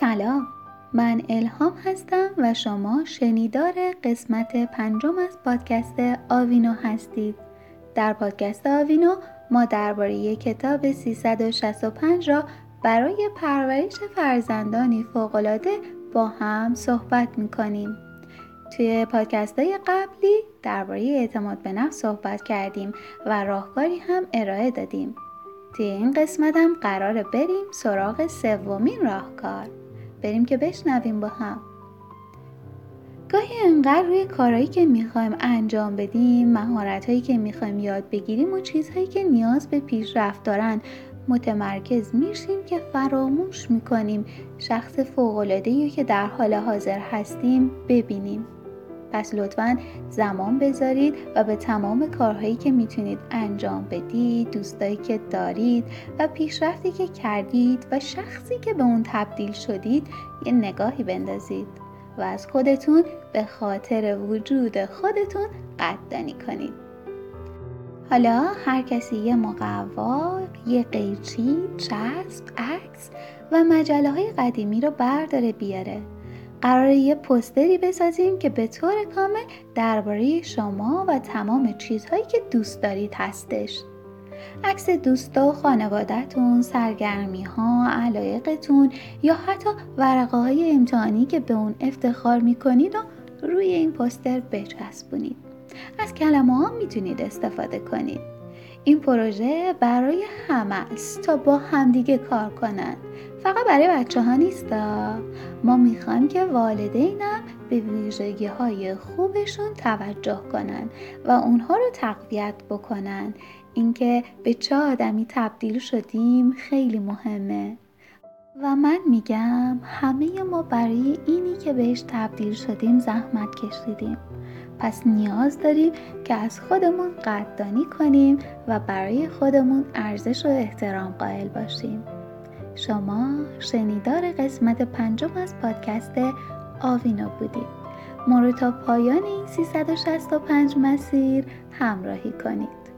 سلام. من الهام هستم و شما شنیدار قسمت پنجم از پادکست آوینو هستید. در پادکست آوینو ما درباره کتاب 365 را برای پرورش فرزندانی فوقالعاده با هم صحبت می‌کنیم. توی پادکست های قبلی درباره اعتماد به نفس صحبت کردیم و راهکاری هم ارائه دادیم. توی این قسمت هم قراره بریم سراغ سومین راهکار. بریم که بشنویم با هم. گاهی انقدر روی کارهایی که می‌خوایم انجام بدیم مهارتهایی که می‌خوایم یاد بگیریم و چیزهایی که نیاز به پیشرفت دارن متمرکز میشیم که فراموش می‌کنیم شخص فوقالعادهای که در حال حاضر هستیم ببینیم. پس لطفا زمان بذارید و به تمام کارهایی که می‌تونید انجام بدید دوستایی که دارید و پیشرفتی که کردید و شخصی که به اون تبدیل شدید یه نگاهی بندازید و از خودتون به خاطر وجود خودتون قدردانی کنید. حالا هر کسی یه مقوا، یه قیچی، چسب، عکس و مجله های قدیمی رو برداره بیاره. قراره یه پستری بسازیم که به طور کامل درباره شما و تمام چیزهایی که دوست دارید هستش عکس دوستا خانوادهتون، سرگرمی ها، علایقتون یا حتی ورقه های امتحانی که به اون افتخار می‌کنید و روی این پستر بچسبونید. از کلمه ها می‌تونید استفاده کنید. این پروژه برای همه است تا با همدیگه کار کنند فقط برای بچه ها نیست ما می‌خوایم که والدینم به ویژگی های خوبشون توجه کنن و اونها رو تقویت بکنن. اینکه به چه آدمی تبدیل شدیم خیلی مهمه. و من میگم همه ما برای اینی که بهش تبدیل شدیم زحمت کشیدیم. پس نیاز داریم که از خودمون قدردانی کنیم و برای خودمون ارزش و احترام قائل باشیم. شما شنیدار قسمت پنجم از پادکست آوینو بودید. ما رو تا پایان این 365 مسیر همراهی کنید.